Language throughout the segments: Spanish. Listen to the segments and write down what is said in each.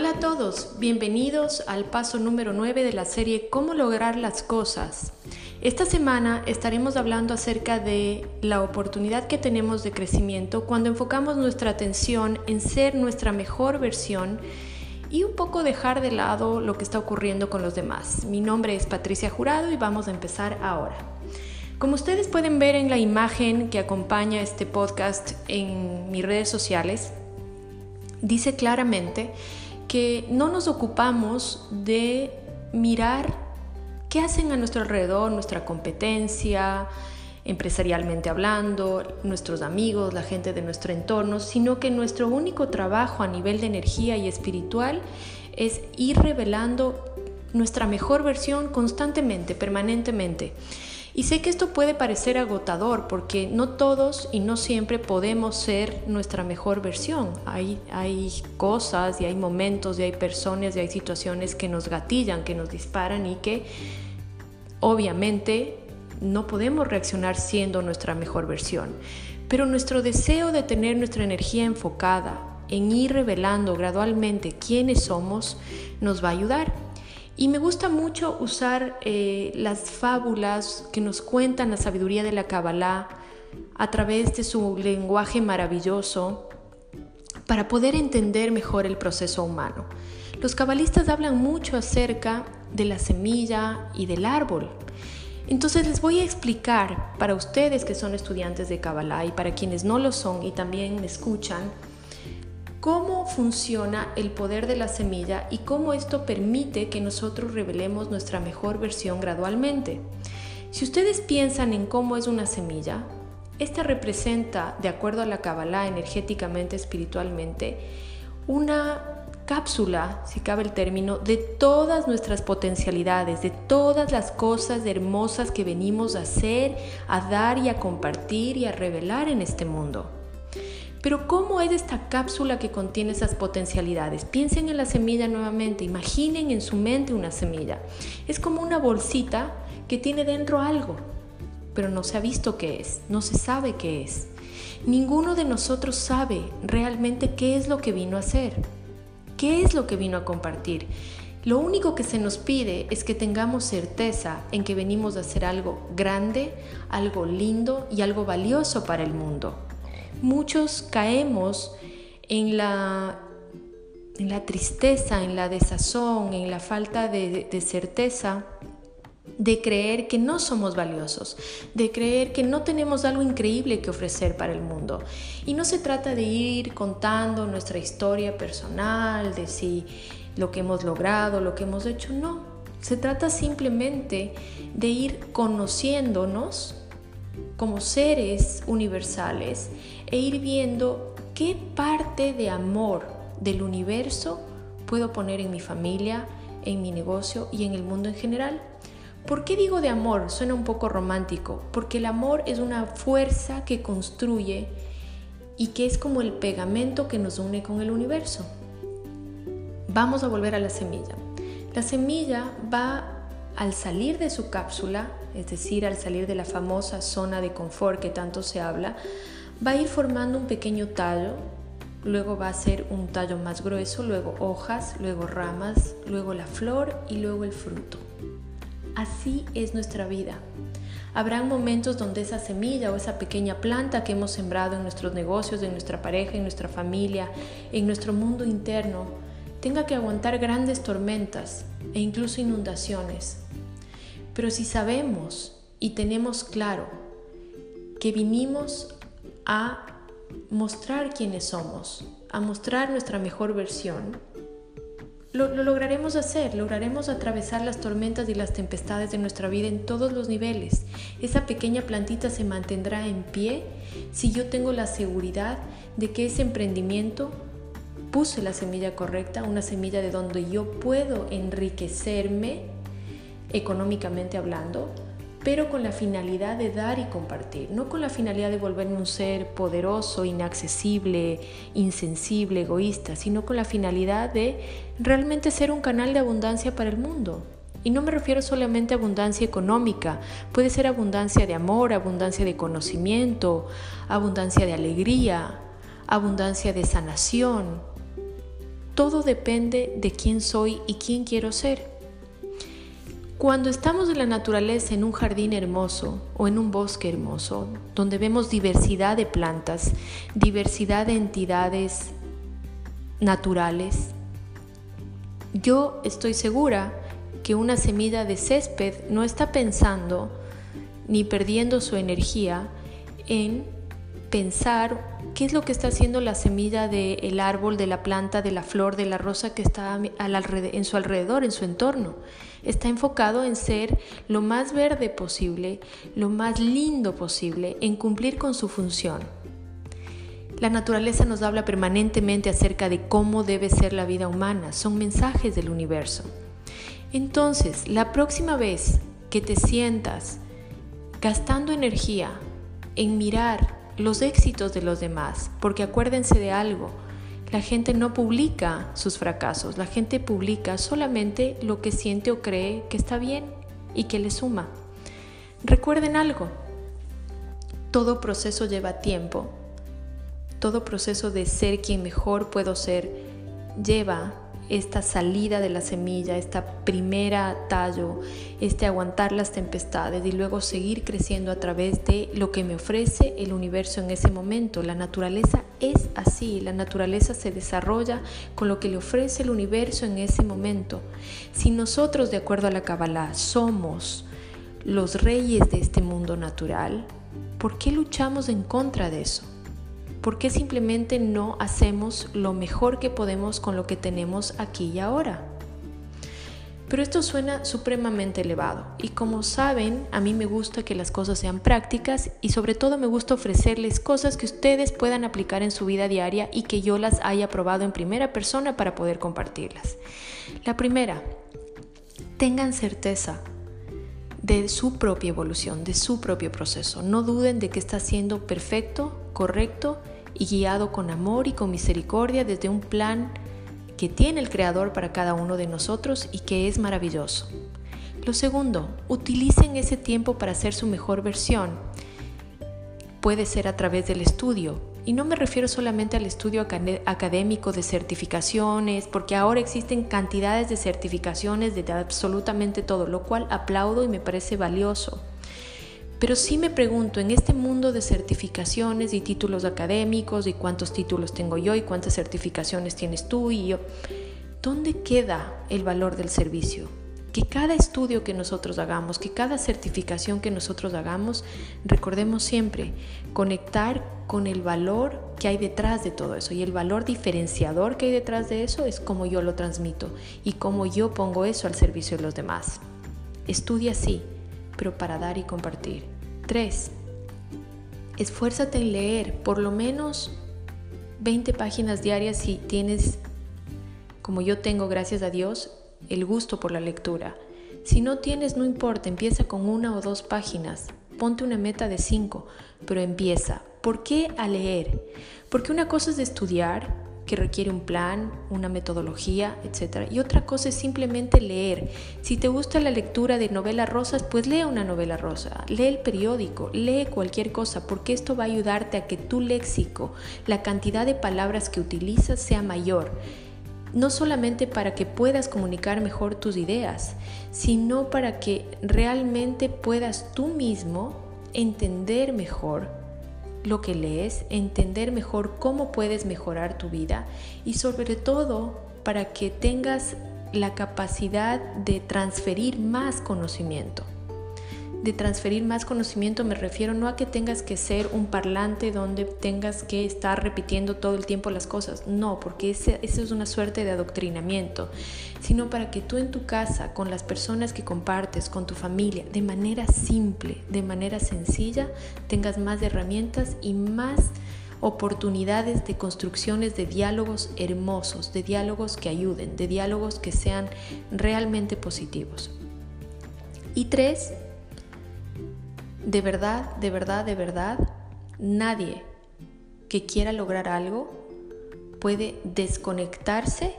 Hola a todos, bienvenidos al paso número 9 de la serie Cómo lograr las cosas. Esta semana estaremos hablando acerca de la oportunidad que tenemos de crecimiento cuando enfocamos nuestra atención en ser nuestra mejor versión y un poco dejar de lado lo que está ocurriendo con los demás. Mi nombre es Patricia Jurado y vamos a empezar ahora. Como ustedes pueden ver en la imagen que acompaña este podcast en mis redes sociales, dice claramente que no nos ocupamos de mirar qué hacen a nuestro alrededor, nuestra competencia, empresarialmente hablando, nuestros amigos, la gente de nuestro entorno, sino que nuestro único trabajo a nivel de energía y espiritual es ir revelando nuestra mejor versión constantemente, permanentemente. Y sé que esto puede parecer agotador porque no todos y no siempre podemos ser nuestra mejor versión. Hay, cosas y hay momentos y hay personas y hay situaciones que nos gatillan, que nos disparan y que obviamente no podemos reaccionar siendo nuestra mejor versión. Pero nuestro deseo de tener nuestra energía enfocada en ir revelando gradualmente quiénes somos nos va a ayudar. Y me gusta mucho usar eh, las fábulas que nos cuentan la sabiduría de la Kabbalah a través de su lenguaje maravilloso para poder entender mejor el proceso humano. Los cabalistas hablan mucho acerca de la semilla y del árbol. Entonces les voy a explicar para ustedes que son estudiantes de Kabbalah y para quienes no lo son y también me escuchan, cómo funciona el poder de la semilla y cómo esto permite que nosotros revelemos nuestra mejor versión gradualmente. Si ustedes piensan en cómo es una semilla, esta representa, de acuerdo a la Kabbalah energéticamente, espiritualmente, una cápsula, si cabe el término, de todas nuestras potencialidades, de todas las cosas hermosas que venimos a hacer, a dar y a compartir y a revelar en este mundo. Pero ¿cómo es esta cápsula que contiene esas potencialidades? Piensen en la semilla nuevamente, imaginen en su mente una semilla. Es como una bolsita que tiene dentro algo, pero no se ha visto qué es, no se sabe qué es. Ninguno de nosotros sabe realmente qué es lo que vino a hacer, qué es lo que vino a compartir. Lo único que se nos pide es que tengamos certeza en que venimos a hacer algo grande, algo lindo y algo valioso para el mundo. Muchos caemos en la, tristeza, en la desazón, en la falta de, de certeza de creer que no somos valiosos, de creer que no tenemos algo increíble que ofrecer para el mundo. Y no se trata de ir contando nuestra historia personal, de si lo que hemos logrado, lo que hemos hecho, no. Se trata simplemente de ir conociéndonos como seres universales e ir viendo qué parte de amor del universo puedo poner en mi familia, en mi negocio y en el mundo en general. ¿Por qué digo de amor? Suena un poco romántico, porque el amor es una fuerza que construye y que es como el pegamento que nos une con el universo. Vamos a volver a la semilla. La semilla va al salir de su cápsula, es decir, al salir de la famosa zona de confort que tanto se habla, va a ir formando un pequeño tallo, luego va a ser un tallo más grueso, luego hojas, luego ramas, luego la flor y luego el fruto. Así es nuestra vida. Habrán momentos donde esa semilla o esa pequeña planta que hemos sembrado en nuestros negocios, en nuestra pareja, en nuestra familia, en nuestro mundo interno, tenga que aguantar grandes tormentas e incluso inundaciones. Pero si sabemos y tenemos claro que vinimos a mostrar quiénes somos, a mostrar nuestra mejor versión, lo, lograremos hacer, lograremos atravesar las tormentas y las tempestades de nuestra vida en todos los niveles. Esa pequeña plantita se mantendrá en pie si yo tengo la seguridad de que ese emprendimiento puse la semilla correcta, una semilla de donde yo puedo enriquecerme económicamente hablando, pero con la finalidad de dar y compartir, no con la finalidad de volverme un ser poderoso, inaccesible, insensible, egoísta, sino con la finalidad de realmente ser un canal de abundancia para el mundo. Y no me refiero solamente a abundancia económica, puede ser abundancia de amor, abundancia de conocimiento, abundancia de alegría, abundancia de sanación, Todo depende de quién soy y quién quiero ser. Cuando estamos en la naturaleza, en un jardín hermoso o en un bosque hermoso, donde vemos diversidad de plantas, diversidad de entidades naturales, yo estoy segura que una semilla de césped no está pensando ni perdiendo su energía en pensar qué es lo que está haciendo la semilla del árbol, de la planta, de la flor, de la rosa que está en su alrededor, en su entorno. Está enfocado en ser lo más verde posible, lo más lindo posible, en cumplir con su función. La naturaleza nos habla permanentemente acerca de cómo debe ser la vida humana, son mensajes del universo. Entonces, la próxima vez que te sientas gastando energía en mirar los éxitos de los demás, porque acuérdense de algo, la gente no publica sus fracasos, la gente publica solamente lo que siente o cree que está bien y que le suma. Recuerden algo, todo proceso lleva tiempo todo proceso de ser quien mejor puedo ser lleva esta salida de la semilla, esta primera tallo, este aguantar las tempestades y luego seguir creciendo a través de lo que me ofrece el universo en ese momento. La naturaleza es así, la naturaleza se desarrolla con lo que le ofrece el universo en ese momento. Si nosotros, de acuerdo a la Kabbalah, somos los reyes de este mundo natural, ¿por qué luchamos en contra de eso? ¿Por qué simplemente no hacemos lo mejor que podemos con lo que tenemos aquí y ahora? Pero esto suena supremamente elevado y como saben, a mí me gusta que las cosas sean prácticas y sobre todo me gusta ofrecerles cosas que ustedes puedan aplicar en su vida diaria y que yo las haya probado en primera persona para poder compartirlas. La primera, tengan certeza de su propia evolución, de su propio proceso. No duden de que está siendo perfecto, correcto y guiado con amor y con misericordia desde un plan que tiene el Creador para cada uno de nosotros y que es maravilloso. Lo segundo, utilicen ese tiempo para hacer su mejor versión. Puede ser a través del estudio, y no me refiero solamente al estudio académico de certificaciones, porque ahora existen cantidades de certificaciones de absolutamente todo, lo cual aplaudo y me parece valioso. Pero sí me pregunto, en este mundo de certificaciones y títulos académicos y cuántos títulos tengo yo y cuántas certificaciones tienes tú y yo, ¿dónde queda el valor del servicio? Que cada estudio que nosotros hagamos, que cada certificación que nosotros hagamos, recordemos siempre conectar con el valor que hay detrás de todo eso. Y el valor diferenciador que hay detrás de eso es cómo yo lo transmito y cómo yo pongo eso al servicio de los demás. Estudia sí, pero para dar y compartir. 3. Esfuérzate en leer por lo menos 20 páginas diarias si tienes, como yo tengo, gracias a Dios, el gusto por la lectura. Si no tienes, no importa, empieza con una o dos páginas. Ponte una meta de 5, pero empieza. ¿Por qué a leer? Porque una cosa es estudiar, que requiere un plan, una metodología, etc. Y otra cosa es simplemente leer. Si te gusta la lectura de novelas rosas, pues lee una novela rosa, lee el periódico, lee cualquier cosa, porque esto va a ayudarte a que tu léxico, la cantidad de palabras que utilizas sea mayor no solamente para que puedas comunicar mejor tus ideas, sino para que realmente puedas tú mismo entender mejor lo que lees, entender mejor cómo puedes mejorar tu vida y sobre todo para que tengas la capacidad de transferir más conocimiento de transferir más conocimiento me refiero no a que tengas que ser un parlante donde tengas que estar repitiendo todo el tiempo las cosas, no, porque esa es una suerte de adoctrinamiento, sino para que tú en tu casa, con las personas que compartes, con tu familia, de manera simple, de manera sencilla, tengas más herramientas y más oportunidades de construcciones de diálogos hermosos, de diálogos que ayuden, de diálogos que sean realmente positivos. Y tres, de verdad, de verdad, de verdad, nadie que quiera lograr algo puede desconectarse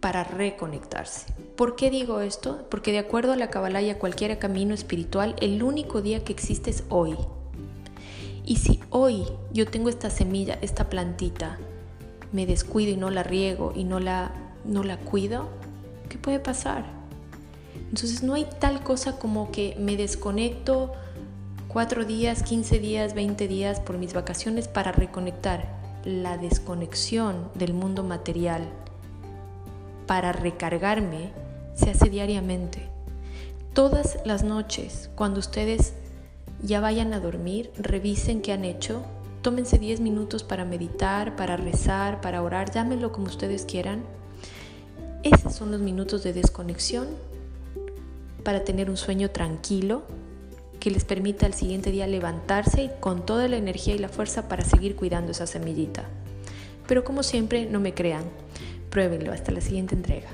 para reconectarse. ¿Por qué digo esto? Porque de acuerdo a la Kabbalah y a cualquier camino espiritual, el único día que existe es hoy. Y si hoy yo tengo esta semilla, esta plantita, me descuido y no la riego y no la, no la cuido, ¿qué puede pasar? Entonces no hay tal cosa como que me desconecto cuatro días, 15 días, 20 días por mis vacaciones para reconectar. La desconexión del mundo material para recargarme se hace diariamente. Todas las noches, cuando ustedes ya vayan a dormir, revisen qué han hecho, tómense 10 minutos para meditar, para rezar, para orar, llámenlo como ustedes quieran. Esos son los minutos de desconexión para tener un sueño tranquilo que les permita al siguiente día levantarse con toda la energía y la fuerza para seguir cuidando esa semillita. Pero como siempre, no me crean, pruébenlo hasta la siguiente entrega.